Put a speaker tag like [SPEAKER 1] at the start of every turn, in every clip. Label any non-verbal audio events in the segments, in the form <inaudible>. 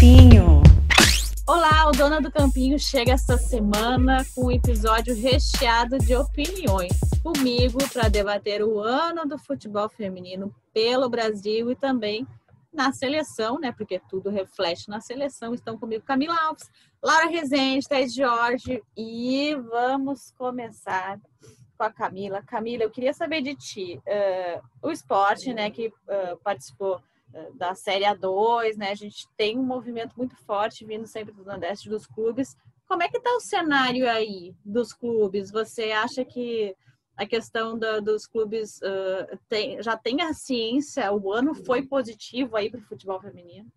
[SPEAKER 1] Campinho.
[SPEAKER 2] Olá, o Dona do Campinho chega esta semana com um episódio recheado de opiniões. Comigo para debater o ano do futebol feminino pelo Brasil e também na seleção, né? Porque tudo reflete na seleção. Estão comigo Camila Alves, Laura Rezende, Thais Jorge e vamos começar com a Camila. Camila, eu queria saber de ti. Uh, o esporte, né, que uh, participou da Série A2, né? A gente tem um movimento muito forte vindo sempre do Nordeste dos clubes. Como é que está o cenário aí dos clubes? Você acha que a questão da, dos clubes uh, tem, já tem a ciência, o ano foi positivo aí para o futebol feminino?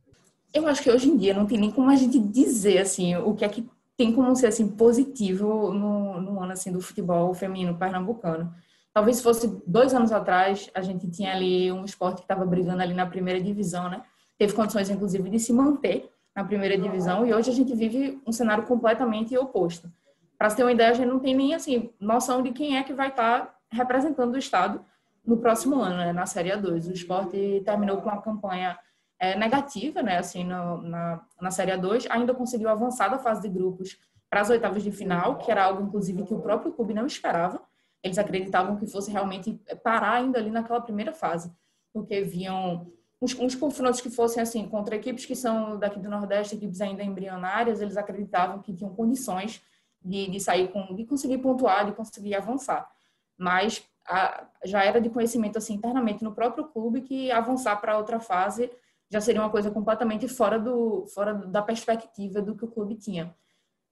[SPEAKER 3] Eu acho que hoje em dia não tem nem como a gente dizer assim o que é que tem como ser assim positivo no, no ano assim do futebol feminino pernambucano. Talvez se fosse dois anos atrás a gente tinha ali um esporte que estava brigando ali na primeira divisão, né? Teve condições inclusive de se manter na primeira divisão e hoje a gente vive um cenário completamente oposto. Para ter uma ideia, a gente não tem nem assim noção de quem é que vai estar tá representando o estado no próximo ano, né, na Série A2. O esporte terminou com uma campanha é, negativa, né, assim, no, na, na Série A2, ainda conseguiu avançar da fase de grupos para as oitavas de final, que era algo, inclusive, que o próprio clube não esperava. Eles acreditavam que fosse realmente parar ainda ali naquela primeira fase, porque viam uns, uns confrontos que fossem, assim, contra equipes que são daqui do Nordeste, equipes ainda embrionárias, eles acreditavam que tinham condições de, de sair com, de conseguir pontuar, de conseguir avançar. Mas a, já era de conhecimento assim internamente no próprio clube que avançar para outra fase já seria uma coisa completamente fora do fora da perspectiva do que o clube tinha.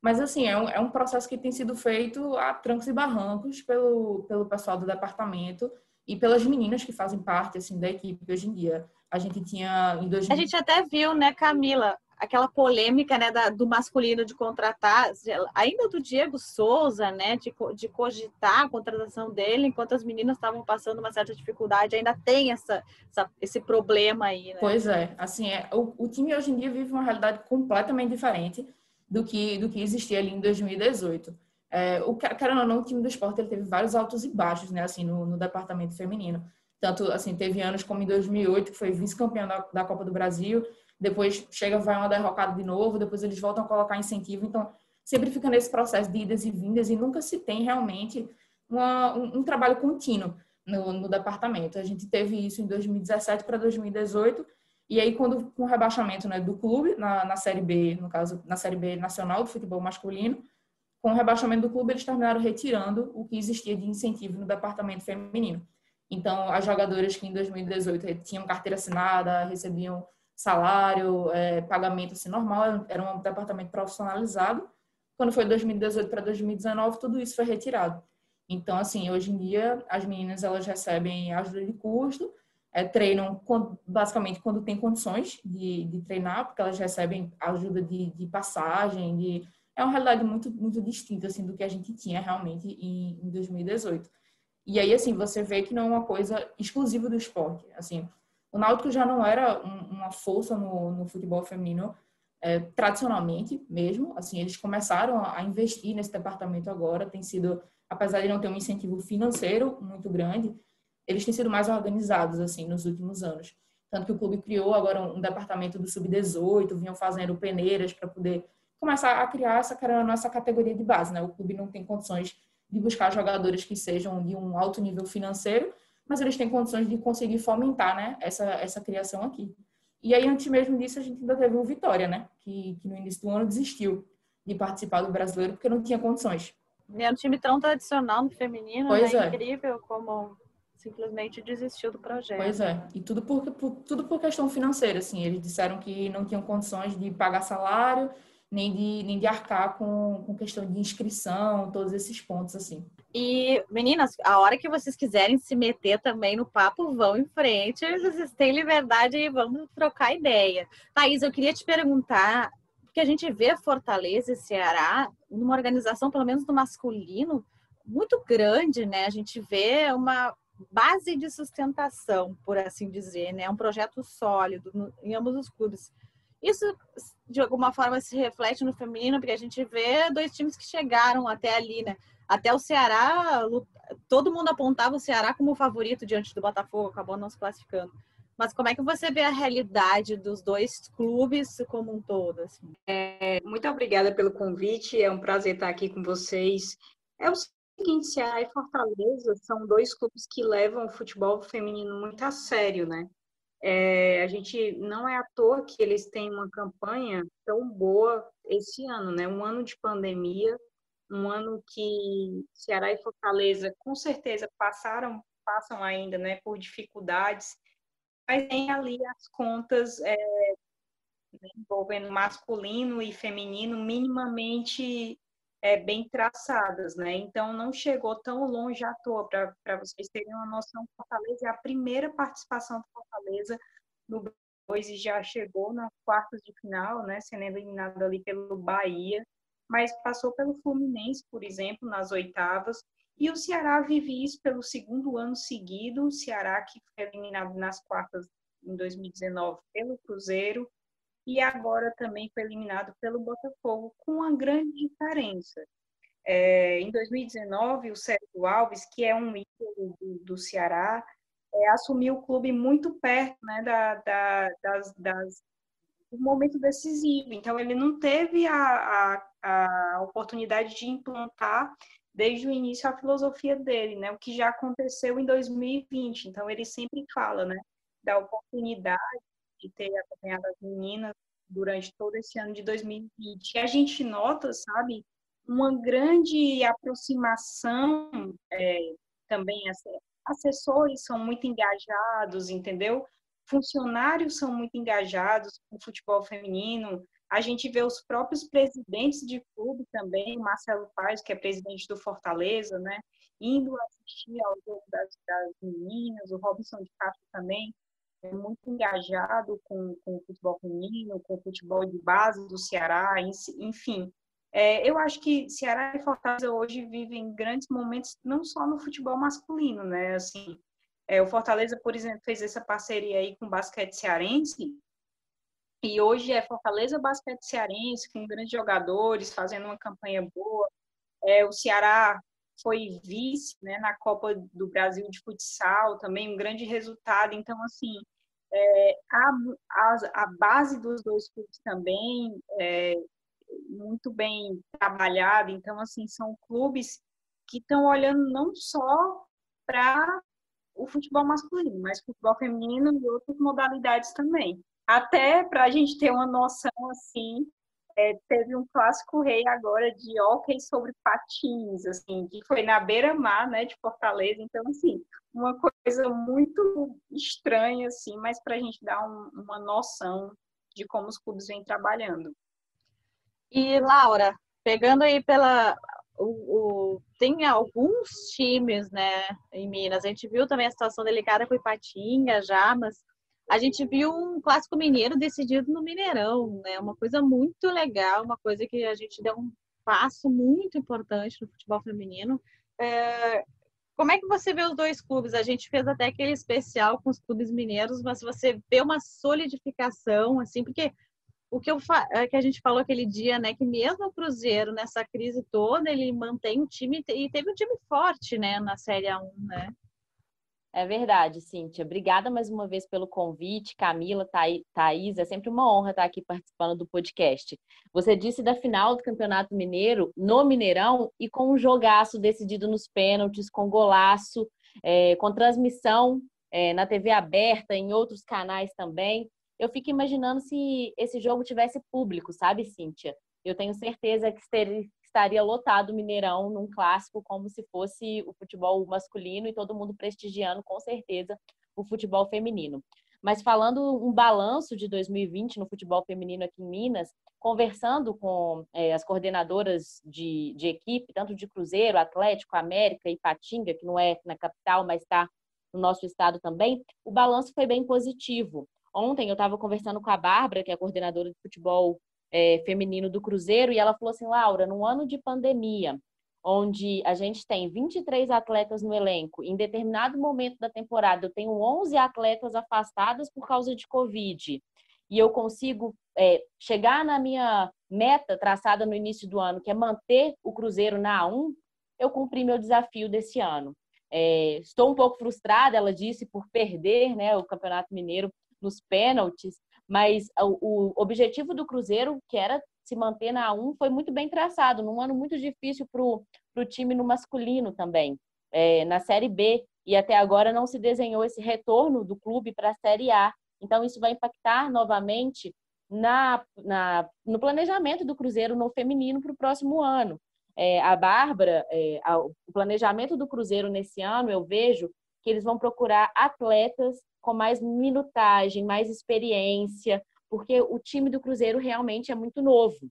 [SPEAKER 3] Mas assim, é um, é um processo que tem sido feito a trancos e barrancos pelo, pelo pessoal do departamento e pelas meninas que fazem parte assim da equipe hoje em dia. A gente tinha em 2000...
[SPEAKER 2] A gente até viu, né, Camila, aquela polêmica né, da, do masculino de contratar, ainda do Diego Souza, né, de, de cogitar a contratação dele, enquanto as meninas estavam passando uma certa dificuldade, ainda tem essa, essa esse problema aí. Né?
[SPEAKER 3] Pois é, assim, é, o, o, time hoje em dia vive uma realidade completamente diferente do que, do que existia ali em 2018. É, o, querendo ou não, o time do esporte ele teve vários altos e baixos, né, assim, no, no departamento feminino. Tanto, assim, teve anos como em 2008, que foi vice-campeão da, da Copa do Brasil, depois chega, vai uma derrocada de novo, depois eles voltam a colocar incentivo. Então, sempre fica nesse processo de idas e vindas e nunca se tem realmente uma, um, um, trabalho contínuo no, no, departamento. A gente teve isso em 2017 para 2018, e aí, quando com o rebaixamento né, do clube, na, na Série B, no caso, na Série B nacional do futebol masculino, com o rebaixamento do clube, eles terminaram retirando o que existia de incentivo no departamento feminino. Então, as jogadoras que em 2018 tinham carteira assinada, recebiam salário, é, pagamento assim, normal, era um departamento profissionalizado. Quando foi 2018 para 2019, tudo isso foi retirado. Então, assim, hoje em dia, as meninas, elas recebem ajuda de custo, é, treinam basicamente quando tem condições de, de, treinar, porque elas recebem ajuda de, de, passagem, de... É uma realidade muito, muito distinta, assim, do que a gente tinha realmente em, em 2018. E aí, assim, você vê que não é uma coisa exclusiva do esporte. Assim, o Náutico já não era um, uma força no, no futebol feminino é, tradicionalmente mesmo. Assim, eles começaram a investir nesse departamento agora. Tem sido, apesar de não ter um incentivo financeiro muito grande, eles têm sido mais organizados assim nos últimos anos. Tanto que o clube criou agora um departamento do sub-18, vinham fazendo peneiras para poder começar a criar essa, essa categoria de base. Né? O clube não tem condições de buscar jogadores que sejam de um alto nível financeiro, mas eles têm condições de conseguir fomentar né, essa, essa criação aqui. E aí, antes mesmo disso, a gente ainda teve o Vitória, né, que, que no início do ano desistiu de participar do brasileiro porque não tinha condições.
[SPEAKER 2] É um time tão tradicional no feminino, pois né? é. incrível como simplesmente desistiu do projeto.
[SPEAKER 3] Pois é, e tudo por, por, tudo por questão financeira, assim, eles disseram que não tinham condições de pagar salário, nem de, nem de arcar com, com questão de inscrição, todos esses pontos, assim.
[SPEAKER 2] E, meninas, a hora que vocês quiserem se meter também no papo, vão em frente, vocês têm liberdade e vamos trocar ideia. Thaís, eu queria te perguntar, porque a gente vê Fortaleza e Ceará numa organização, pelo menos no masculino, muito grande, né? A gente vê uma base de sustentação, por assim dizer, né? Um projeto sólido em ambos os clubes. Isso, de alguma forma, se reflete no feminino, porque a gente vê dois times que chegaram até ali, né? Até o Ceará, todo mundo apontava o Ceará como favorito diante do Botafogo, acabou não se classificando. mas como é que você vê a realidade dos dois clubes como um todo? Assim?
[SPEAKER 1] É, muito obrigada pelo convite, é um prazer estar aqui com vocês. É o seguinte, Ceará e Fortaleza são dois clubes que levam o futebol feminino muito a sério, né? É, a gente não é à toa que eles têm uma campanha tão boa esse ano, né? Um ano de pandemia, um ano que Ceará e Fortaleza com certeza passaram, passam ainda, né, por dificuldades mas tem ali as contas é, envolvendo masculino e feminino minimamente é, bem traçadas, né? Então não chegou tão longe à toa para vocês terem uma noção. Fortaleza é a primeira participação do Fortaleza no dois e já chegou nas quartas de final, né? Sendo eliminado ali pelo Bahia, mas passou pelo Fluminense, por exemplo, nas oitavas e o Ceará vive isso pelo segundo ano seguido. O Ceará que foi eliminado nas quartas em 2019 pelo Cruzeiro e agora também foi eliminado pelo Botafogo, com uma grande diferença. É, em 2019, o Sérgio Alves, que é um ídolo do, do Ceará, é, assumiu o clube muito perto né, da, da, das, das, do momento decisivo. Então, ele não teve a, a, a oportunidade de implantar desde o início a filosofia dele, né? O que já aconteceu em 2020. Então ele sempre fala, né, da oportunidade de ter acompanhado as meninas durante todo esse ano de 2020. E a gente nota, sabe, uma grande aproximação é, também assessores são muito engajados, entendeu? Funcionários são muito engajados com o futebol feminino, a gente vê os próprios presidentes de clube também, o Marcelo Paz, que é presidente do Fortaleza, né, indo assistir ao jogo das, das meninas, o Robinson de Castro também, muito engajado com, com o futebol feminino, com o futebol de base do Ceará, enfim. É, eu acho que Ceará e Fortaleza hoje vivem grandes momentos, não só no futebol masculino, né? Assim, é, o Fortaleza, por exemplo, fez essa parceria aí com o basquete cearense, e hoje é Fortaleza Basquete Cearense, com grandes jogadores, fazendo uma campanha boa. É, o Ceará foi vice né, na Copa do Brasil de futsal, também um grande resultado. Então, assim, é, a, a, a, base dos dois clubes também é muito bem trabalhada. Então, assim, são clubes que estão olhando não só para o futebol masculino, mas futebol feminino e outras modalidades também. Até para a gente ter uma noção assim, é, teve um clássico rei agora de hóquei sobre patins, assim, que foi na beira-mar, né, de Fortaleza. Então, assim, uma coisa muito estranha, assim, mas para a gente dar um, uma noção de como os clubes vêm trabalhando.
[SPEAKER 2] E, Laura, pegando aí pela. O, o, tem alguns times, né, em Minas. A gente viu também a situação delicada com o Ipatinga já, mas a gente viu um clássico mineiro decidido no Mineirão, né? Uma coisa muito legal, uma coisa que a gente deu um passo muito importante no futebol feminino. É... Como é que você vê os dois clubes? A gente fez até aquele especial com os clubes mineiros, mas você vê uma solidificação, assim, porque o que, eu fa... É, que a gente falou aquele dia, né, que mesmo o Cruzeiro, nessa crise toda, ele mantém o time, e teve um time forte, né, na Série A1, né?
[SPEAKER 4] É verdade, Cíntia. Obrigada mais uma vez pelo convite, Camila, Thaís. É sempre uma honra estar aqui participando do podcast. Você disse da final do Campeonato Mineiro no Mineirão e com um jogaço decidido nos pênaltis, com golaço, é, com transmissão é, na TV aberta, em outros canais também. Eu fico imaginando se esse jogo tivesse público, sabe, Cíntia? Eu tenho certeza que estaria lotado o Mineirão num clássico como se fosse o futebol masculino e todo mundo prestigiando com certeza o futebol feminino. Mas falando um balanço de 2020 no futebol feminino aqui em Minas, conversando com é, as coordenadoras de, de equipe, tanto de Cruzeiro, Atlético, América e Patinga, que não é na capital, mas está no nosso estado também, o balanço foi bem positivo. Ontem eu estava conversando com a Bárbara, que é a coordenadora de futebol é, feminino do Cruzeiro, e ela falou assim: Laura, num ano de pandemia, onde a gente tem 23 atletas no elenco, em determinado momento da temporada eu tenho 11 atletas afastadas por causa de Covid, e eu consigo é, chegar na minha meta traçada no início do ano, que é manter o Cruzeiro na A1, eu cumpri meu desafio desse ano. É, estou um pouco frustrada, ela disse, por perder né, o Campeonato Mineiro nos pênaltis, mas o, objetivo do Cruzeiro, que era se manter na A1, foi muito bem traçado, num ano muito difícil para o time no masculino também, é, na Série B, e até agora não se desenhou esse retorno do clube para a Série A. Então, isso vai impactar novamente na, na, no planejamento do Cruzeiro no feminino para o próximo ano. É, a Bárbara, é, a, o planejamento do Cruzeiro nesse ano, eu vejo que eles vão procurar atletas com mais minutagem, mais experiência, porque o time do Cruzeiro realmente é muito novo.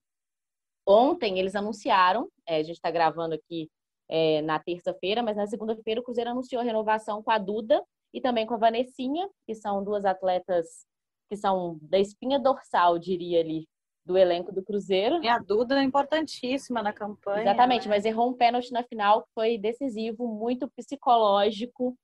[SPEAKER 4] Ontem eles anunciaram, é, a gente está gravando aqui é, na terça-feira, mas na segunda-feira o Cruzeiro anunciou a renovação com a Duda e também com a Vanessinha, que são duas atletas que são da espinha dorsal, diria ali, do elenco do Cruzeiro.
[SPEAKER 2] E a Duda é importantíssima na campanha.
[SPEAKER 4] Exatamente, né? mas errou um pênalti na final que foi decisivo, muito psicológico.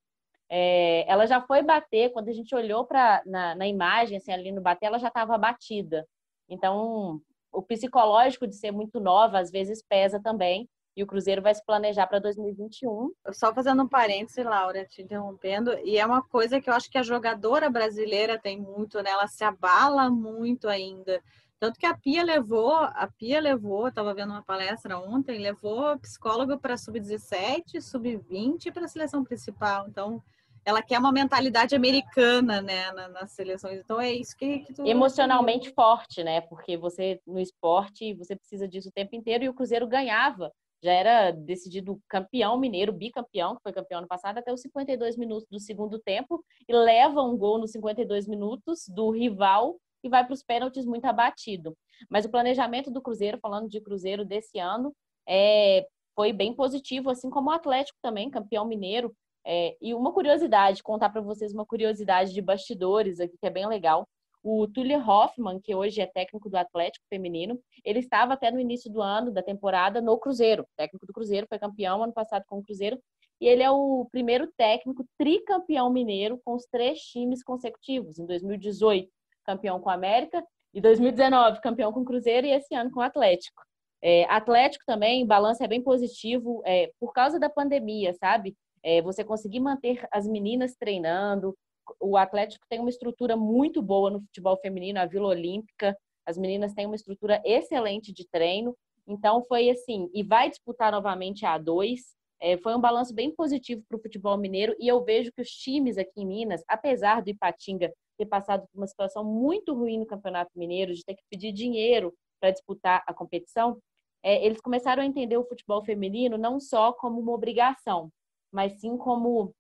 [SPEAKER 4] É, ela já foi bater, quando a gente olhou para na, na, imagem, assim, ali no bater, ela já estava batida. Então, o psicológico de ser muito nova, às vezes, pesa também. E o Cruzeiro vai se planejar para 2021.
[SPEAKER 2] Só fazendo um parêntese, Laura, te interrompendo, e é uma coisa que eu acho que a jogadora brasileira tem muito, né? Ela se abala muito ainda. Tanto que a Pia levou, a Pia levou, estava vendo uma palestra ontem, levou psicólogo para sub-17, sub-20 para a seleção principal. Então, ela quer uma mentalidade americana, né, nas seleções. Então é isso que, que tu...
[SPEAKER 4] emocionalmente forte, né? Porque você no esporte você precisa disso o tempo inteiro e o Cruzeiro ganhava já era decidido campeão mineiro, bicampeão, que foi campeão ano passado, até os 52 minutos do segundo tempo, e leva um gol nos 52 minutos do rival e vai para os pênaltis muito abatido. Mas o planejamento do Cruzeiro, falando de Cruzeiro desse ano, é, foi bem positivo, assim como o Atlético também, campeão mineiro. É, e uma curiosidade, contar para vocês uma curiosidade de bastidores aqui, que é bem legal. O Túlio Hoffmann, que hoje é técnico do Atlético Feminino, ele estava até no início do ano, da temporada, no Cruzeiro. Técnico do Cruzeiro, foi campeão ano passado com o Cruzeiro. E ele é o primeiro técnico tricampeão mineiro com os três times consecutivos. Em 2018, campeão com o América. E 2019, campeão com o Cruzeiro. E esse ano com o Atlético. É, Atlético também, balanço é bem positivo é, por causa da pandemia, sabe? É, você conseguir manter as meninas treinando, o Atlético tem uma estrutura muito boa no futebol feminino, a Vila Olímpica. As meninas têm uma estrutura excelente de treino. Então, foi assim. E vai disputar novamente a A2. É, foi um balanço bem positivo para o futebol mineiro. E eu vejo que os times aqui em Minas, apesar do Ipatinga ter passado por uma situação muito ruim no Campeonato Mineiro, de ter que pedir dinheiro para disputar a competição, é, eles começaram a entender o futebol feminino não só como uma obrigação, mas sim como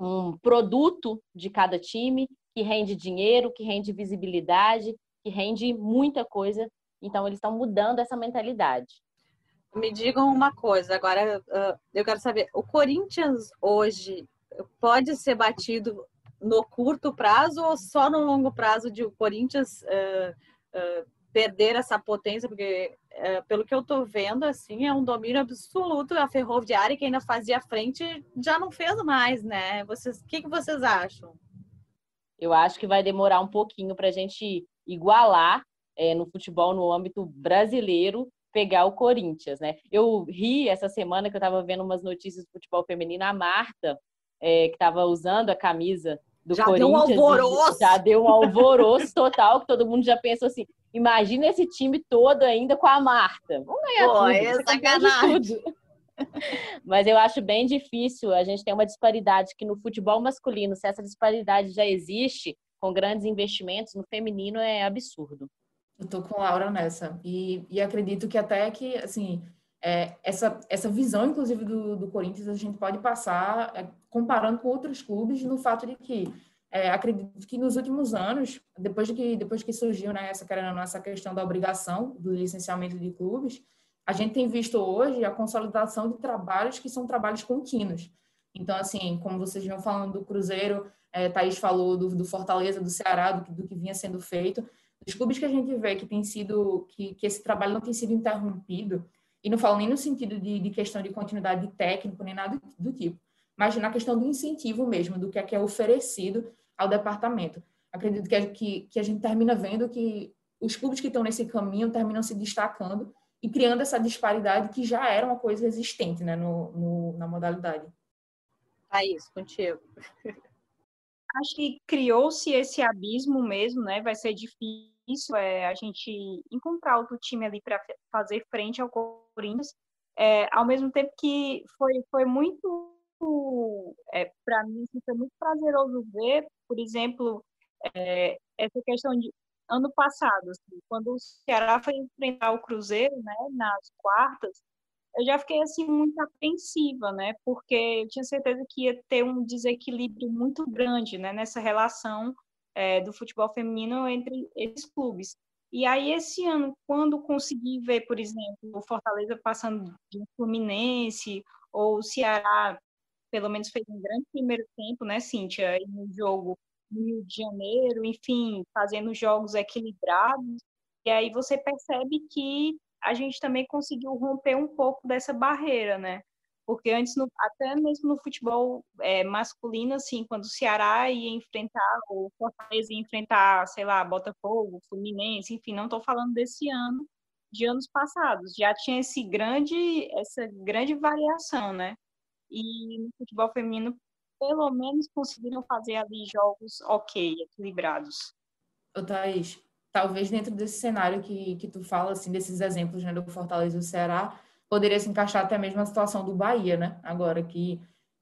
[SPEAKER 4] um produto de cada time que rende dinheiro, que rende visibilidade, que rende muita coisa. Então, eles estão mudando essa mentalidade.
[SPEAKER 2] Me digam uma coisa, agora eu quero saber: o Corinthians hoje pode ser batido no curto prazo ou só no longo prazo de o Corinthians uh, uh, perder essa potência? Porque pelo que eu tô vendo, assim, é um domínio absoluto. A ferroviária, que ainda fazia frente, já não fez mais, né? Vocês, o que, que vocês acham?
[SPEAKER 4] Eu acho que vai demorar um pouquinho para a gente igualar é, no futebol no âmbito brasileiro pegar o Corinthians, né? Eu ri essa semana que eu estava vendo umas notícias do futebol feminino, a Marta, é, que estava usando a camisa do
[SPEAKER 2] já
[SPEAKER 4] Corinthians.
[SPEAKER 2] Já deu um alvoroço!
[SPEAKER 4] Já deu um alvoroço total, que todo mundo já pensou assim, Imagina esse time todo ainda com a Marta. Vamos ganhar Pô, tudo. É sacanagem. Tudo. <laughs> Mas eu acho bem difícil. A gente tem uma disparidade que no futebol masculino, se essa disparidade já existe, com grandes investimentos, no feminino é absurdo.
[SPEAKER 3] Eu tô com a Laura nessa. E, e acredito que até que, assim, é, essa, essa visão, inclusive, do, do Corinthians, a gente pode passar é, comparando com outros clubes no fato de que é, acredito que nos últimos anos, depois de que, depois que surgiu né, essa, essa questão da obrigação do licenciamento de clubes, a gente tem visto hoje a consolidação de trabalhos que são trabalhos contínuos. Então, assim, como vocês vinham falando do Cruzeiro, é, Thaís falou do, do Fortaleza, do Ceará, do, do, que vinha sendo feito, os clubes que a gente vê que tem sido, que, que esse trabalho não tem sido interrompido, e não falo nem no sentido de, de questão de continuidade de técnico, nem nada do, tipo, mas na questão do incentivo mesmo, do que é, que é oferecido ao departamento. Acredito que a, que, que a gente termina vendo que os clubes que estão nesse caminho terminam se destacando e criando essa disparidade que já era uma coisa existente né, no, no na modalidade.
[SPEAKER 2] Thaís, contigo.
[SPEAKER 1] Acho que criou-se esse abismo mesmo, né? Vai ser difícil é, a gente encontrar outro time ali para fazer frente ao Corinthians. É, ao mesmo tempo que foi, foi muito, é, para mim, assim, foi muito prazeroso ver, por exemplo, é, essa questão de ano passado, assim, quando o Ceará foi enfrentar o Cruzeiro, né, nas quartas, eu já fiquei assim muito apreensiva, né? Porque eu tinha certeza que ia ter um desequilíbrio muito grande, né, nessa relação é, do futebol feminino entre esses clubes. E aí esse ano, quando consegui ver, por exemplo, o Fortaleza passando de um Fluminense ou o Ceará, pelo menos fez um grande primeiro tempo, né, Cíntia, no jogo no Rio de Janeiro, enfim, fazendo jogos equilibrados. E aí você percebe que a gente também conseguiu romper um pouco dessa barreira, né? Porque antes, no, até mesmo no futebol é, masculino, assim, quando o Ceará ia enfrentar, o Fortaleza ia enfrentar, sei lá, Botafogo, Fluminense, enfim, não estou falando desse ano, de anos passados. Já tinha esse grande, essa grande variação, né? E no futebol feminino, pelo menos conseguiram fazer ali jogos ok, equilibrados.
[SPEAKER 3] Ô, Thaís, talvez dentro desse cenário que, que tu fala, assim, desses exemplos né, do Fortaleza e do Ceará, poderia se encaixar até mesmo a situação do Bahia, né? Agora que,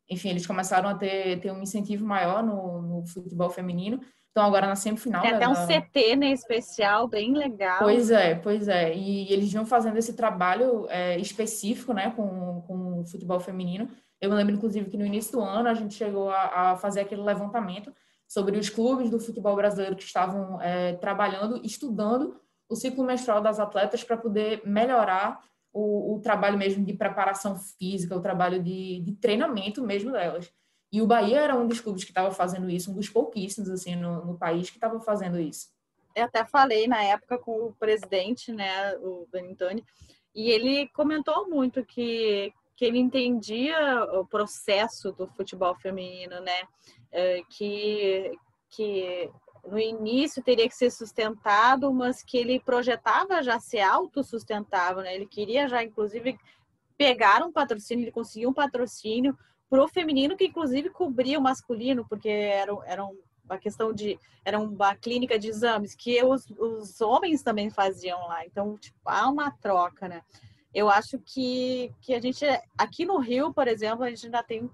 [SPEAKER 3] enfim, eles começaram a ter, ter um incentivo maior no, no futebol feminino. Então, agora na semifinal.
[SPEAKER 2] Tem até um CT, né, especial, bem legal.
[SPEAKER 3] Pois é, pois é. E, eles vinham fazendo esse trabalho é, específico, né, com, com o futebol feminino. Eu me lembro, inclusive, que no início do ano a gente chegou a, a fazer aquele levantamento sobre os clubes do futebol brasileiro que estavam é, trabalhando, estudando o ciclo menstrual das atletas para poder melhorar o, o, trabalho mesmo de preparação física, o trabalho de, de, treinamento mesmo delas. E o Bahia era um dos clubes que estava fazendo isso, um dos pouquíssimos assim no, no país que estava fazendo isso.
[SPEAKER 2] Eu até falei na época com o presidente, né, o Benintoni, e ele comentou muito que, que ele entendia o processo do futebol feminino, né? É, que, que no início teria que ser sustentado, mas que ele projetava já ser autossustentável, né? Ele queria já, inclusive, pegar um patrocínio, ele conseguiu um patrocínio para o feminino, que inclusive cobria o masculino, porque era, era uma questão de. Era uma clínica de exames que os, os homens também faziam lá. Então, tipo, há uma troca, né? Eu acho que, que a gente, aqui no Rio, por exemplo, a gente ainda tem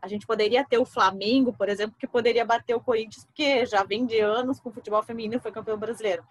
[SPEAKER 2] a gente poderia ter o Flamengo, por exemplo, que poderia bater o Corinthians, porque já vem de anos com o futebol feminino, foi campeão brasileiro.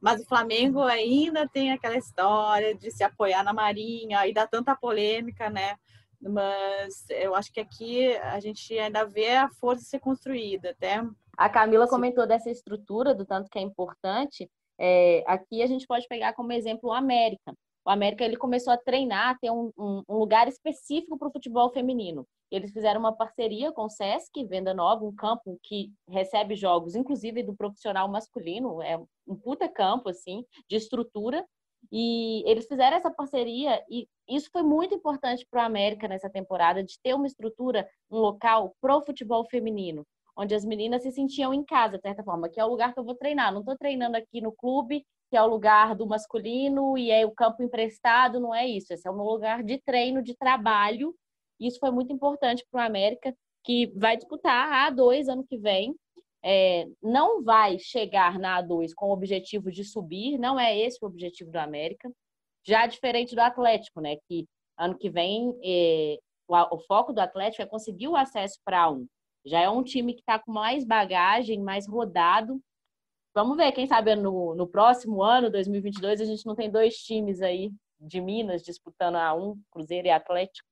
[SPEAKER 2] Mas o Flamengo ainda tem aquela história de se apoiar na Marinha e dá tanta polêmica, né? Mas eu acho que aqui a gente ainda vê a força ser construída, até.
[SPEAKER 4] A Camila comentou dessa estrutura, do tanto que é importante. É, aqui a gente pode pegar como exemplo o América. O América ele começou a treinar, ter um, um, um lugar específico para o futebol feminino. Eles fizeram uma parceria com o Sesc, Venda Nova, um campo que recebe jogos, inclusive do profissional masculino, é um puta campo, assim, de estrutura. E eles fizeram essa parceria e isso foi muito importante para o América nessa temporada, de ter uma estrutura, um local pro futebol feminino, onde as meninas se sentiam em casa, de certa forma, que é o lugar que eu vou treinar. Não estou treinando aqui no clube, que é o lugar do masculino e é o campo emprestado, não é isso. Esse é um lugar de treino, de trabalho, isso foi muito importante para o América, que vai disputar a A2 ano que vem. É, não vai chegar na A2 com o objetivo de subir, não é esse o objetivo do América. Já diferente do Atlético, né? Que ano que vem é, o, o, foco do Atlético é conseguir o acesso para A1. Já é um time que está com mais bagagem, mais rodado. Vamos ver, quem sabe no, no próximo ano, 2022, a gente não tem dois times aí de Minas disputando a A1, Cruzeiro e Atlético.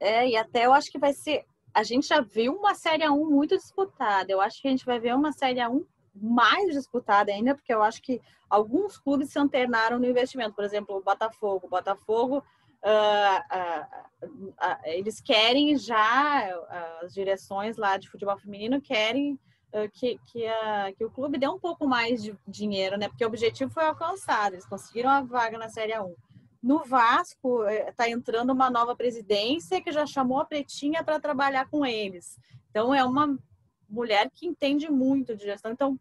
[SPEAKER 2] É, e até eu acho que vai ser. A gente já viu uma Série 1 muito disputada. Eu acho que a gente vai ver uma Série 1 mais disputada ainda, porque eu acho que alguns clubes se antenaram no investimento. Por exemplo, o Botafogo. O Botafogo, uh, uh, uh, eles querem já, as direções lá de futebol feminino querem que, que, que, o clube dê um pouco mais de dinheiro, né? Porque o objetivo foi alcançado. Eles conseguiram a vaga na Série 1. No Vasco está eh, entrando uma nova presidência que já chamou a Pretinha para trabalhar com eles. Então é uma mulher que entende muito de gestão. Então,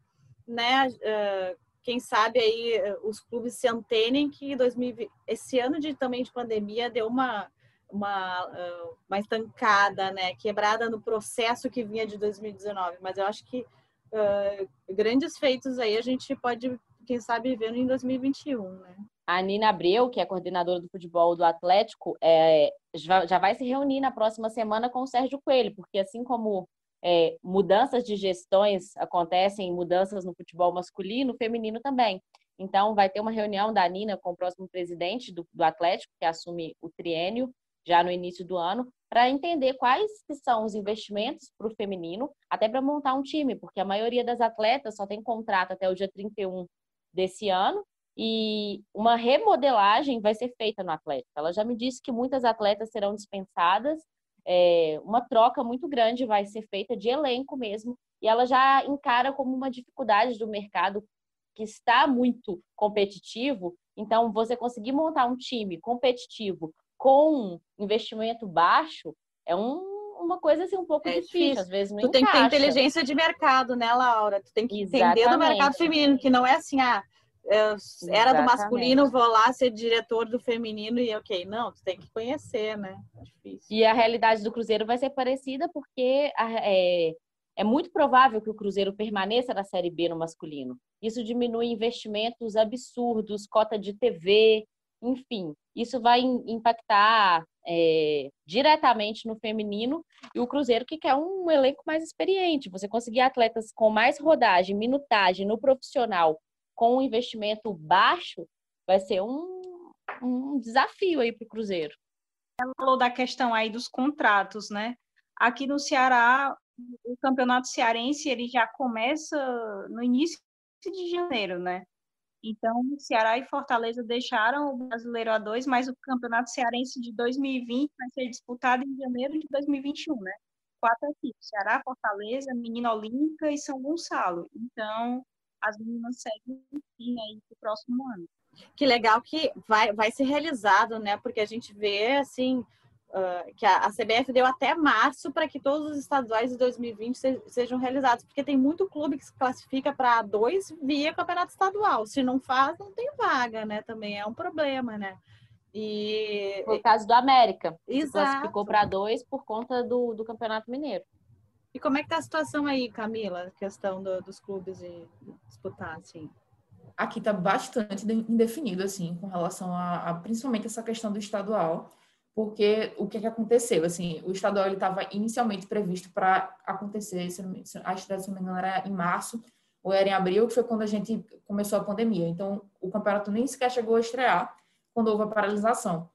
[SPEAKER 2] né, uh, quem sabe aí uh, os clubes se antenem que 2020, esse ano de também de pandemia deu uma uma, uma estancada, né? Quebrada no processo que vinha de 2019. Mas eu acho que uh, grandes feitos aí a gente pode, quem sabe, ver em 2021, né?
[SPEAKER 4] A Nina Abreu, que é coordenadora do futebol do Atlético, é, já vai se reunir na próxima semana com o Sérgio Coelho, porque assim como é, mudanças de gestões acontecem, mudanças no futebol masculino, feminino também. Então, vai ter uma reunião da Nina com o próximo presidente do, do Atlético, que assume o triênio já no início do ano, para entender quais são os investimentos para o feminino, até para montar um time, porque a maioria das atletas só tem contrato até o dia 31 desse ano, e uma remodelagem vai ser feita no Atlético. Ela já me disse que muitas atletas serão dispensadas, é, uma troca muito grande vai ser feita de elenco mesmo, e ela já encara como uma dificuldade do mercado que está muito competitivo, então você conseguir montar um time competitivo com investimento baixo é um, uma coisa assim um pouco é difícil, difícil, às vezes não
[SPEAKER 2] Tu
[SPEAKER 4] encaixa.
[SPEAKER 2] tem que ter inteligência de mercado, né, Laura? Tu tem que Exatamente. entender do mercado feminino, que não é assim, ah, eu era do masculino, vou lá ser diretor do feminino e ok. Não, tu tem que conhecer, né? É.
[SPEAKER 4] E a realidade do Cruzeiro vai ser parecida porque é, é muito provável que o Cruzeiro permaneça na Série B no masculino. Isso diminui investimentos absurdos, cota de TV, enfim. Isso vai impactar é, diretamente no feminino e o Cruzeiro que quer um elenco mais experiente. Você conseguir atletas com mais rodagem, minutagem no profissional com um investimento baixo vai ser um, um desafio aí para o Cruzeiro.
[SPEAKER 1] Ela falou da questão aí dos contratos, né? Aqui no Ceará, o campeonato cearense ele já começa no início de janeiro, né? Então, Ceará e Fortaleza deixaram o Brasileiro A2, mas o campeonato cearense de 2020 vai ser disputado em janeiro de 2021, né? Quatro equipes: Ceará, Fortaleza, Menina Olímpica e São Gonçalo. Então, as meninas seguem aí para o próximo ano.
[SPEAKER 2] Que legal que vai, vai ser realizado, né? Porque a gente vê, assim, uh, que a, a, CBF deu até março para que todos os estaduais de 2020 se, sejam realizados, porque tem muito clube que se classifica para dois via campeonato estadual. Se não faz, não tem vaga, né? Também é um problema, né?
[SPEAKER 4] E... Por caso do América. Exato. classificou para dois por conta do, do Campeonato Mineiro.
[SPEAKER 2] E como é que tá a situação aí, Camila? A questão do, dos clubes e disputar, assim?
[SPEAKER 3] Aqui está bastante indefinido, assim, com relação a, a, principalmente essa questão do estadual porque o que, que aconteceu? Assim, o estadual estava inicialmente previsto para acontecer, se estreia, se não me engano, era em março ou era em abril, que foi quando a gente começou a pandemia. Então, o campeonato nem sequer chegou a estrear quando houve a paralisação.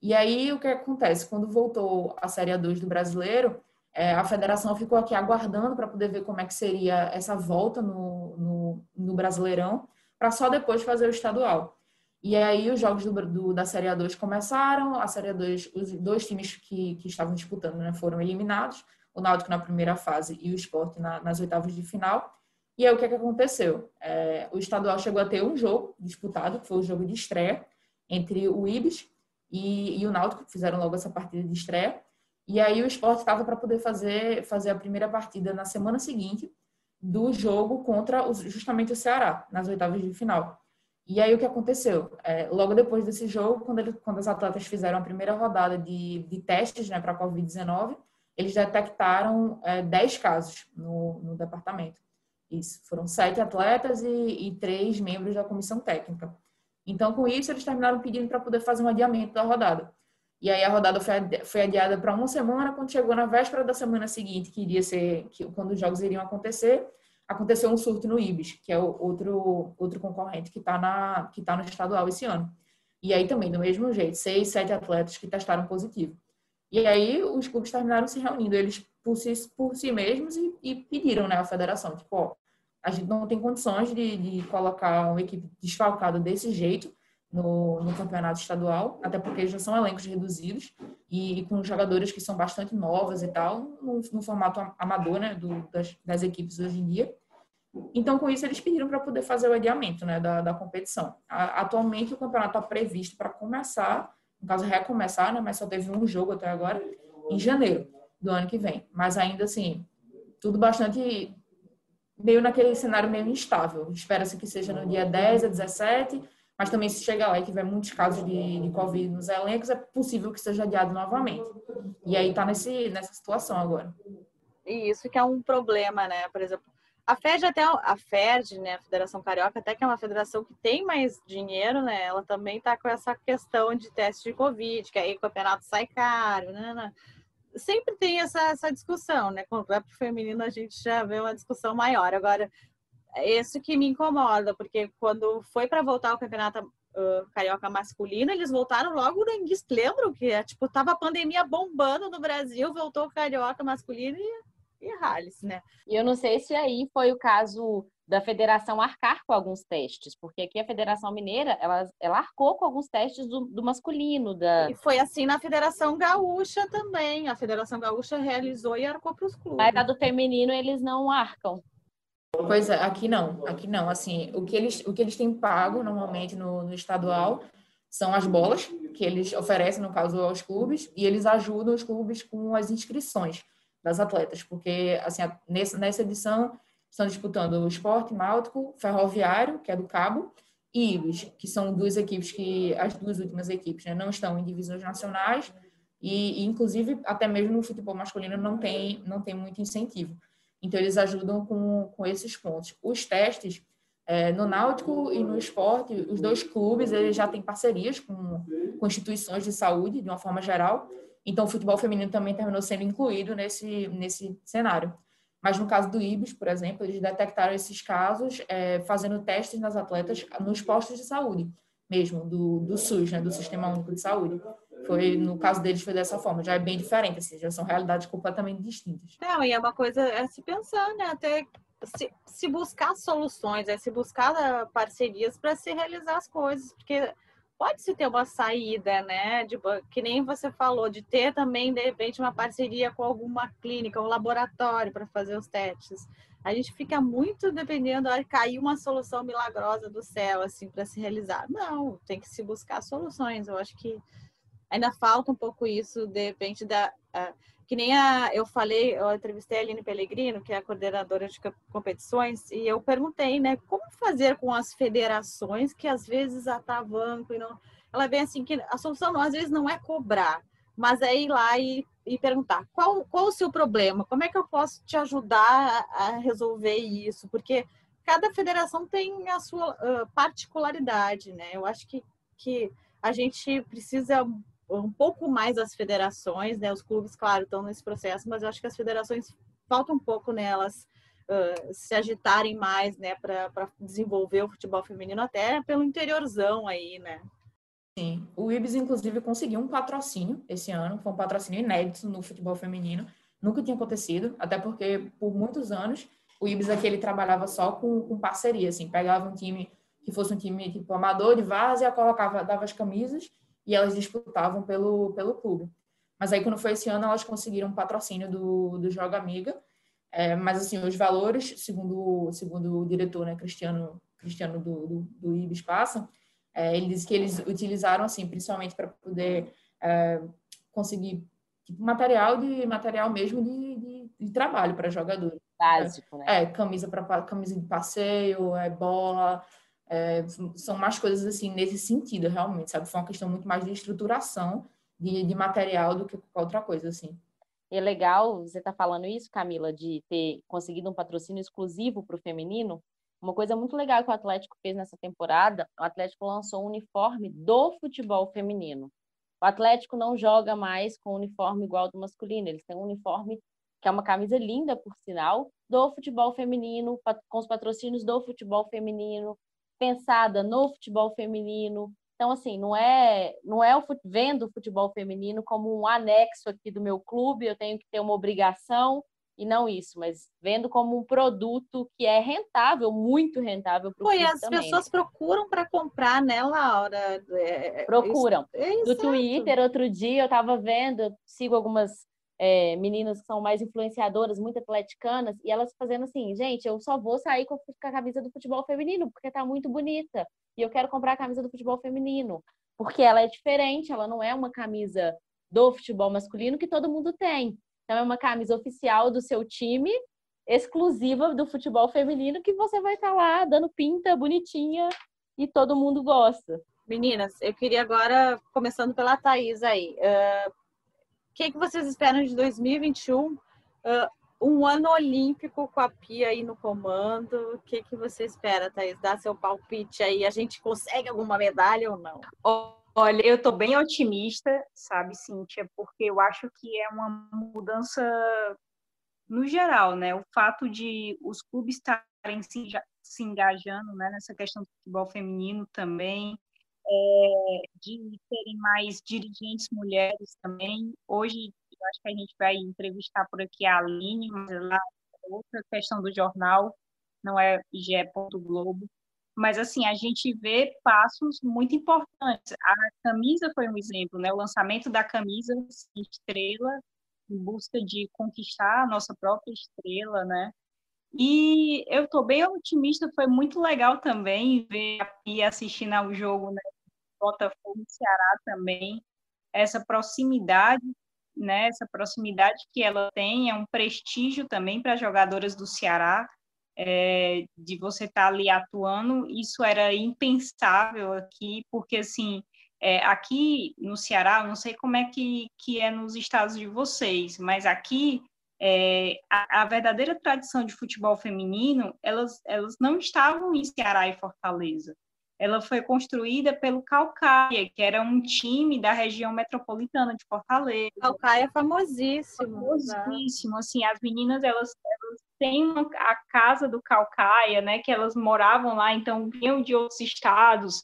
[SPEAKER 3] E aí, o que acontece? Quando voltou a Série A2 do Brasileiro, é, a federação ficou aqui aguardando para poder ver como é que seria essa volta no, no, no Brasileirão, para só depois fazer o estadual. E aí os jogos do, do, da Série A2 começaram, a Série A2, os dois times que, que estavam disputando né, foram eliminados, o Náutico na primeira fase e o Sport na, nas oitavas de final. E aí o que, é que aconteceu? É, o estadual chegou a ter um jogo disputado, que foi o jogo de estreia, entre o Ibis e, e o Náutico, que fizeram logo essa partida de estreia. E aí o Sport estava para poder fazer, fazer a primeira partida na semana seguinte do jogo contra justamente o Ceará, nas oitavas de final. E aí o que aconteceu? É, logo depois desse jogo, quando, ele, quando as atletas fizeram a primeira rodada de, de testes né, para a Covid-19, eles detectaram é, 10 casos no, no departamento. Isso, foram sete atletas e, e três membros da comissão técnica. Então, com isso, eles terminaram pedindo para poder fazer um adiamento da rodada. E aí a rodada foi, adiada para uma semana, quando chegou na véspera da semana seguinte, que iria ser que, quando os jogos iriam acontecer, aconteceu um surto no Ibis, que é outro, outro concorrente que está tá no estadual esse ano. E aí também, do mesmo jeito, seis, sete atletas que testaram positivo. E aí os clubes terminaram se reunindo, eles por si, por si mesmos, e, e pediram né, à federação, tipo, ó, a gente não tem condições de, de colocar uma equipe desfalcada desse jeito no, no, campeonato estadual, até porque já são elencos reduzidos e, e, com jogadores que são bastante novas e tal, no, no formato amador né, do, das, das, equipes hoje em dia. Então, com isso, eles pediram para poder fazer o adiamento né, da, da competição. A, atualmente, o campeonato está previsto para começar, no caso, recomeçar, né, mas só teve um jogo até agora, em janeiro do ano que vem. Mas ainda assim, tudo bastante meio naquele cenário meio instável. Espera-se que seja no dia 10 a 17 mas também se chegar lá e tiver muitos casos de, de Covid nos elencos, é possível que seja adiado novamente. E aí está nessa situação agora.
[SPEAKER 2] E isso que é um problema, né? Por exemplo, a FED até a FED, né, a Federação Carioca, até que é uma federação que tem mais dinheiro, né? Ela também está com essa questão de teste de Covid, que aí o campeonato sai caro, né? né. Sempre tem essa, essa discussão, né? Quando é pro feminino a gente já vê uma discussão maior. Agora, isso que me incomoda, porque quando foi para voltar o campeonato uh, carioca masculino, eles voltaram logo no. Lembram que é, tipo, tava a pandemia bombando no Brasil, voltou o carioca masculino e e Halles, né?
[SPEAKER 4] E eu não sei se aí foi o caso da federação arcar com alguns testes, porque aqui a Federação Mineira, ela, ela arcou com alguns testes do, do masculino. Da...
[SPEAKER 2] E foi assim na Federação Gaúcha também. A Federação Gaúcha realizou e arcou para os clubes.
[SPEAKER 4] Mas a do feminino eles não arcam.
[SPEAKER 3] Pois é, aqui não, aqui não. Assim, o que eles, o que eles têm pago normalmente no, no estadual são as bolas que eles oferecem, no caso, aos clubes, e eles ajudam os clubes com as inscrições das atletas, porque assim, nessa edição estão disputando o Esporte Náutico, Ferroviário, que é do Cabo, e Ibis, que são duas equipes que as duas últimas equipes né, não estão em divisões nacionais e, e, inclusive até mesmo no futebol masculino não tem não tem muito incentivo. Então eles ajudam com, com esses pontos. Os testes é, no Náutico e no esporte, os dois clubes eles já têm parcerias com, com instituições de saúde de uma forma geral então, o futebol feminino também terminou sendo incluído nesse, nesse cenário. Mas no caso do IBS, por exemplo, eles detectaram esses casos é, fazendo testes nas atletas nos postos de saúde, mesmo, do, do SUS, né, do Sistema Único de Saúde. Foi, no caso deles, foi dessa forma. Já é bem diferente, assim, já são realidades completamente distintas.
[SPEAKER 2] Não, e é uma coisa a se pensar, né? Até se, se buscar soluções, é se buscar parcerias para se realizar as coisas, porque pode-se ter uma saída, né? De, que nem você falou, de ter também, de repente, uma parceria com alguma clínica, um laboratório para fazer os testes. A gente fica muito dependendo de cair uma solução milagrosa do céu, assim, para se realizar. Não, tem que se buscar soluções. Eu acho que ainda falta um pouco isso, de repente, da. Uh, que nem a, eu falei, eu entrevistei a Aline Pellegrino, que é a coordenadora de competições, e eu perguntei, né, como fazer com as federações que às vezes atavancam e não. Ela vem assim que a solução não, às vezes não é cobrar, mas é ir lá e, e perguntar qual, qual o seu problema, como é que eu posso te ajudar a, a resolver isso, porque cada federação tem a sua uh, particularidade, né? Eu acho que, que a gente precisa um pouco mais as federações, né? Os clubes, claro, estão nesse processo, mas eu acho que as federações falta um pouco nelas uh, se agitarem mais, né, para desenvolver o futebol feminino até pelo interiorzão aí, né?
[SPEAKER 3] Sim, o Ibis inclusive conseguiu um patrocínio esse ano, foi um patrocínio inédito no futebol feminino, nunca tinha acontecido, até porque por muitos anos o Ibis aqui ele trabalhava só com, com parceria, assim, pegava um time que fosse um time tipo amador de várzea, colocava, dava as camisas e elas disputavam pelo, pelo clube. Mas aí, quando foi esse ano, elas conseguiram um patrocínio do, do Joga Amiga. É, mas, assim, os valores, segundo, segundo o diretor, né, Cristiano, Cristiano do, do, do IBIS Passa, é, ele disse que eles utilizaram, assim, principalmente para poder é, conseguir tipo, material de material mesmo de, de, de trabalho para jogadores.
[SPEAKER 4] Básico, né?
[SPEAKER 3] É, camisa para camisa de passeio, é bola, é, são mais coisas assim nesse sentido, realmente, sabe? Foi uma questão muito mais de estruturação de, de material do que qualquer outra coisa, assim.
[SPEAKER 4] É legal você estar tá falando isso, Camila, de ter conseguido um patrocínio exclusivo para o feminino. Uma coisa muito legal que o Atlético fez nessa temporada, o Atlético lançou um uniforme do futebol feminino. O Atlético não joga mais com uniforme igual ao do masculino, eles têm um uniforme que é uma camisa linda, por sinal, do futebol feminino, com os patrocínios do futebol feminino, pensada no futebol feminino. Então, assim, não é, não é o, vendo o futebol feminino como um anexo aqui do meu clube, eu tenho que ter uma obrigação, e não isso, mas vendo como um produto que é rentável, muito rentável para o
[SPEAKER 2] clube as também, pessoas né? procuram para comprar, né, Laura?
[SPEAKER 4] É, procuram. É, no Twitter, outro dia, eu estava vendo, sigo algumas é, meninas que são mais influenciadoras, muito atleticanas, e elas fazendo assim, gente, eu só vou sair com a camisa do futebol feminino, porque tá muito bonita, e eu quero comprar a camisa do futebol feminino, porque ela é diferente, ela não é uma camisa do futebol masculino que todo mundo tem. Então é uma camisa oficial do seu time, exclusiva do futebol feminino, que você vai estar tá lá dando pinta bonitinha e todo mundo gosta.
[SPEAKER 2] Meninas, eu queria agora, começando pela Thaís aí, uh, que, que vocês esperam de 2021? Uh, um ano olímpico com a Pia aí no comando. O que, que você espera, Thaís? Dá seu palpite aí. A gente consegue alguma medalha ou não?
[SPEAKER 1] Olha, eu estou bem otimista, sabe, Cíntia, porque eu acho que é uma mudança no geral, né? O fato de os clubes estarem se, se engajando né, nessa questão do futebol feminino também, é, de terem mais dirigentes mulheres também. Hoje, acho que a gente vai entrevistar por aqui a Aline, mas lá é outra questão do jornal, não é IGE. Globo. Mas, assim, a gente vê passos muito importantes. A camisa foi um exemplo, né? O lançamento da camisa estrela, em busca de conquistar a nossa própria estrela, né? E eu estou bem otimista, foi muito legal também ver e assistindo ao jogo, né? Botafogo e Ceará também, essa proximidade, né? Essa proximidade que ela tem é um prestígio também para as jogadoras do Ceará, é, de você estar tá ali atuando. Isso era impensável aqui, porque assim, é, aqui no Ceará, não sei como é que, que é nos estados de vocês, mas aqui é, a, a, verdadeira tradição de futebol feminino, elas, elas não estavam em Ceará e Fortaleza. Ela foi construída pelo Calcaia, que era um time da região metropolitana de Fortaleza.
[SPEAKER 2] Calcaia é famosíssimo.
[SPEAKER 1] Famosíssimo, né? assim, as meninas, elas, elas têm a casa do Calcaia, né, que elas moravam lá, então vinham de outros estados,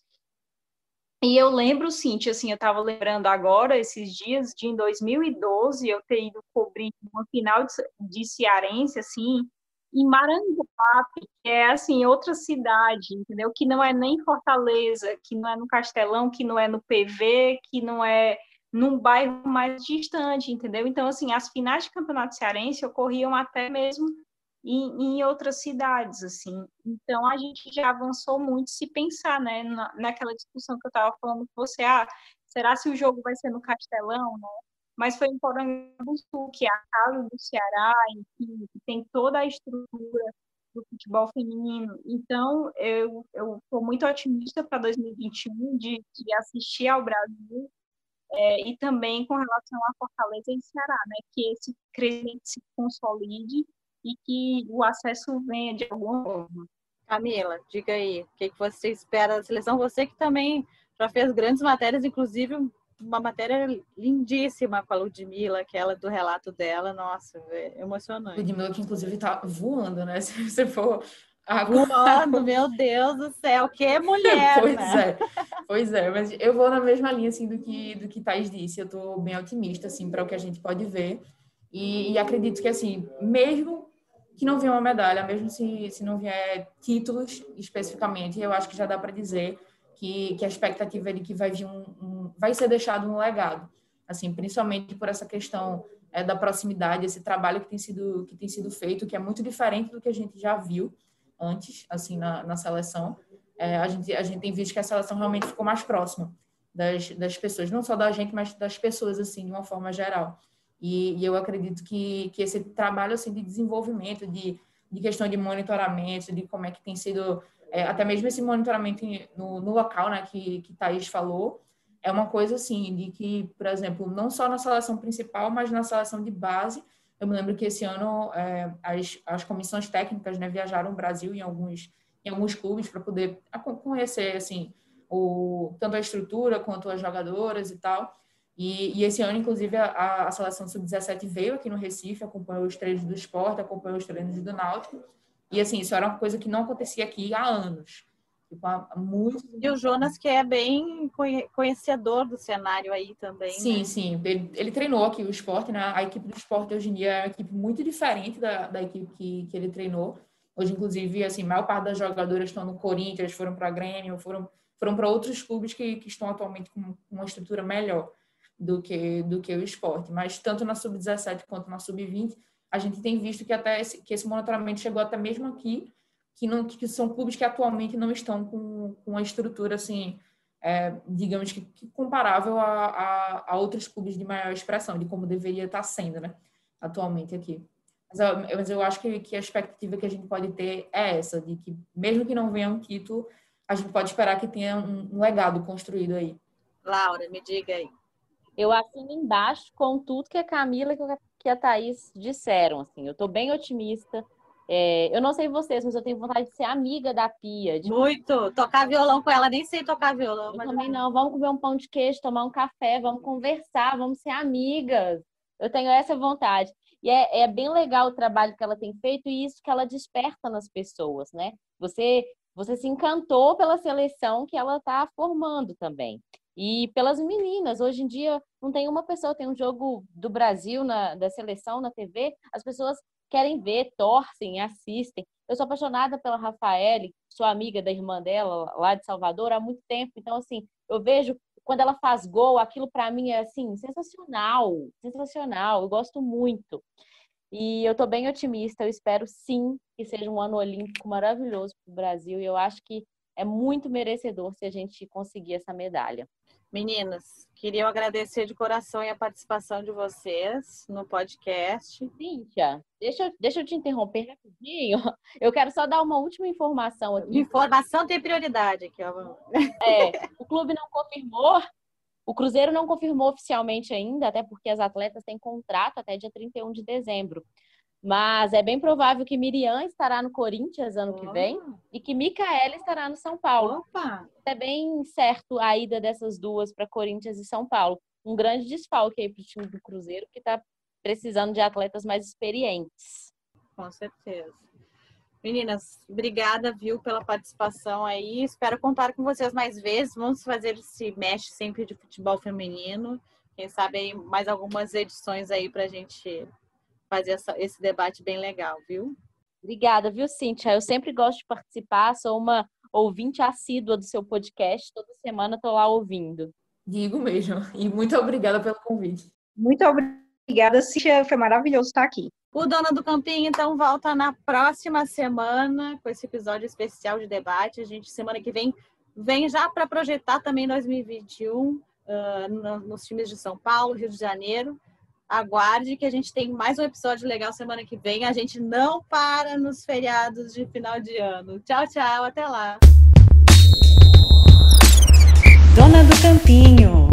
[SPEAKER 1] e eu lembro, Cintia, assim, eu estava lembrando agora, esses dias, de em 2012, eu ter ido cobrir uma final de, de cearense, assim, em Maranguape, que é, assim, outra cidade, entendeu? Que não é nem Fortaleza, que não é no Castelão, que não é no PV, que não é num bairro mais distante, entendeu? Então, assim, as finais de campeonato cearense ocorriam até mesmo em, em outras cidades, assim. Então, a gente já avançou muito se pensar, né, na, naquela discussão que eu estava falando com você, ah, será se o jogo vai ser no Castelão, né? Mas foi em Porangabuçu, que é a casa do Ceará, enfim, que tem toda a estrutura do futebol feminino. Então, eu estou muito otimista para 2021 de, de assistir ao Brasil é, e também com relação a Fortaleza e Ceará, né, que esse crescimento se consolide e que o acesso venha de alguma forma.
[SPEAKER 2] Camila, diga aí, o que, que você espera da seleção? Você que também já fez grandes matérias, inclusive uma matéria lindíssima com a Ludmilla, aquela do relato dela, nossa, é emocionante.
[SPEAKER 3] Ludmilla que inclusive tá voando, né? <laughs> Se você for
[SPEAKER 2] Voando, meu Deus do céu, que mulher,
[SPEAKER 3] pois
[SPEAKER 2] né?
[SPEAKER 3] é, pois é, mas eu vou na mesma linha, assim, do que, do que Thais disse, eu tô bem otimista, assim, para o que a gente pode ver, e, e acredito que, assim, mesmo que não vier uma medalha, mesmo se, se não vier títulos especificamente, eu acho que já dá para dizer que, que a expectativa é de que vai vir um, um, vai ser deixado um legado, assim, principalmente por essa questão é, da proximidade, esse trabalho que tem sido que tem sido feito, que é muito diferente do que a gente já viu antes, assim, na, na seleção. É, a gente a gente tem visto que a seleção realmente ficou mais próxima das, das pessoas, não só da gente, mas das pessoas, assim, de uma forma geral. E, e eu acredito que, que esse trabalho assim, de desenvolvimento, de, de questão de monitoramento, de como é que tem sido, é, até mesmo esse monitoramento no, no local, né, que, que Thaís falou, é uma coisa assim, de que, por exemplo, não só na seleção principal, mas na seleção de base, eu me lembro que esse ano é, as, as comissões técnicas né, viajaram ao Brasil em alguns, em alguns clubes para poder conhecer assim, o, tanto a estrutura quanto as jogadoras e tal. E, e esse ano, inclusive, a, a seleção sub-17 veio aqui no Recife, acompanhou os treinos do esporte, acompanhou os treinos do Náutico. E, assim, isso era uma coisa que não acontecia aqui há anos.
[SPEAKER 2] Tipo, há. E o Jonas, que é bem conhecedor do cenário aí também.
[SPEAKER 3] Sim,
[SPEAKER 2] né?
[SPEAKER 3] sim. Ele, ele, treinou aqui o esporte, né? A equipe do esporte hoje em dia é uma equipe muito diferente da, da equipe que, que ele treinou. Hoje, inclusive, assim, a maior parte das jogadoras estão no Corinthians, foram para a Grêmio, foram, foram para outros clubes que, que estão atualmente com uma estrutura melhor do que, do que o esporte. Mas tanto na sub-17 quanto na sub-20, a gente tem visto que até esse, que esse monitoramento chegou até mesmo aqui, que, não, que são clubes que atualmente não estão com, com uma estrutura assim, é, digamos que, que comparável a, a, a, outros clubes de maior expressão, de como deveria estar sendo, né, atualmente aqui. Mas eu, mas eu acho que, que a expectativa que a gente pode ter é essa, de que mesmo que não venha um título, a gente pode esperar que tenha um, um legado construído aí.
[SPEAKER 2] Laura, me diga aí.
[SPEAKER 4] Eu assino embaixo com tudo que a Camila e que a Thaís disseram. Assim, eu estou bem otimista. É, eu não sei vocês, mas eu tenho vontade de ser amiga da Pia. De...
[SPEAKER 2] Muito! Tocar violão com ela, nem sei tocar violão.
[SPEAKER 4] Eu mas também não. Vamos comer um pão de queijo, tomar um café, vamos conversar, vamos ser amigas. Eu tenho essa vontade. E é, é bem legal o trabalho que ela tem feito e isso que ela desperta nas pessoas, né? Você, você se encantou pela seleção que ela está formando também. E pelas meninas, hoje em dia não tem uma pessoa, tem um jogo do Brasil na, da seleção na TV, as pessoas querem ver, torcem, assistem. Eu sou apaixonada pela Rafaele, sou amiga da irmã dela lá de Salvador há muito tempo, então assim, eu vejo quando ela faz gol, aquilo para mim é assim sensacional, sensacional. Eu gosto muito. E eu tô bem otimista, eu espero sim que seja um ano olímpico maravilhoso para o Brasil e eu acho que é muito merecedor se a gente conseguir essa medalha.
[SPEAKER 2] Meninas, queria agradecer de coração a participação de vocês no podcast.
[SPEAKER 4] Cíntia, deixa, deixa eu te interromper rapidinho. <laughs> Eu quero só dar uma última informação aqui.
[SPEAKER 2] Informação tem prioridade aqui, ó.
[SPEAKER 4] É, o clube não confirmou, o Cruzeiro não confirmou oficialmente ainda, até porque as atletas têm contrato até dia 31 de dezembro. Mas é bem provável que Miriam estará no Corinthians ano que vem e que Micaela estará no São Paulo.
[SPEAKER 2] Opa.
[SPEAKER 4] É bem certo a ida dessas duas para Corinthians e São Paulo. Um grande desfalque aí para o time do Cruzeiro, que está precisando de atletas mais experientes.
[SPEAKER 2] Com certeza. Meninas, obrigada, viu, pela participação aí. Espero contar com vocês mais vezes. Vamos fazer esse mexe sempre de futebol feminino. Quem sabe aí mais algumas edições aí para a gente fazer essa, esse debate bem legal, viu?
[SPEAKER 4] Obrigada, viu, Cíntia? Eu sempre gosto de participar, sou uma ouvinte assídua do seu podcast, toda semana estou lá ouvindo.
[SPEAKER 3] Digo mesmo, e muito obrigada pelo convite.
[SPEAKER 1] Muito obrigada, Cíntia, foi maravilhoso estar aqui.
[SPEAKER 2] O Dona do Campinho, então, volta na próxima semana com esse episódio especial de debate. A gente, semana que vem, vem já para projetar também 2021 uh, nos times de São Paulo, Rio de Janeiro aguarde que a gente tem mais um episódio legal semana que vem. A gente não para nos feriados de final de ano. Tchau, tchau, até lá.
[SPEAKER 5] Dona do Campinho.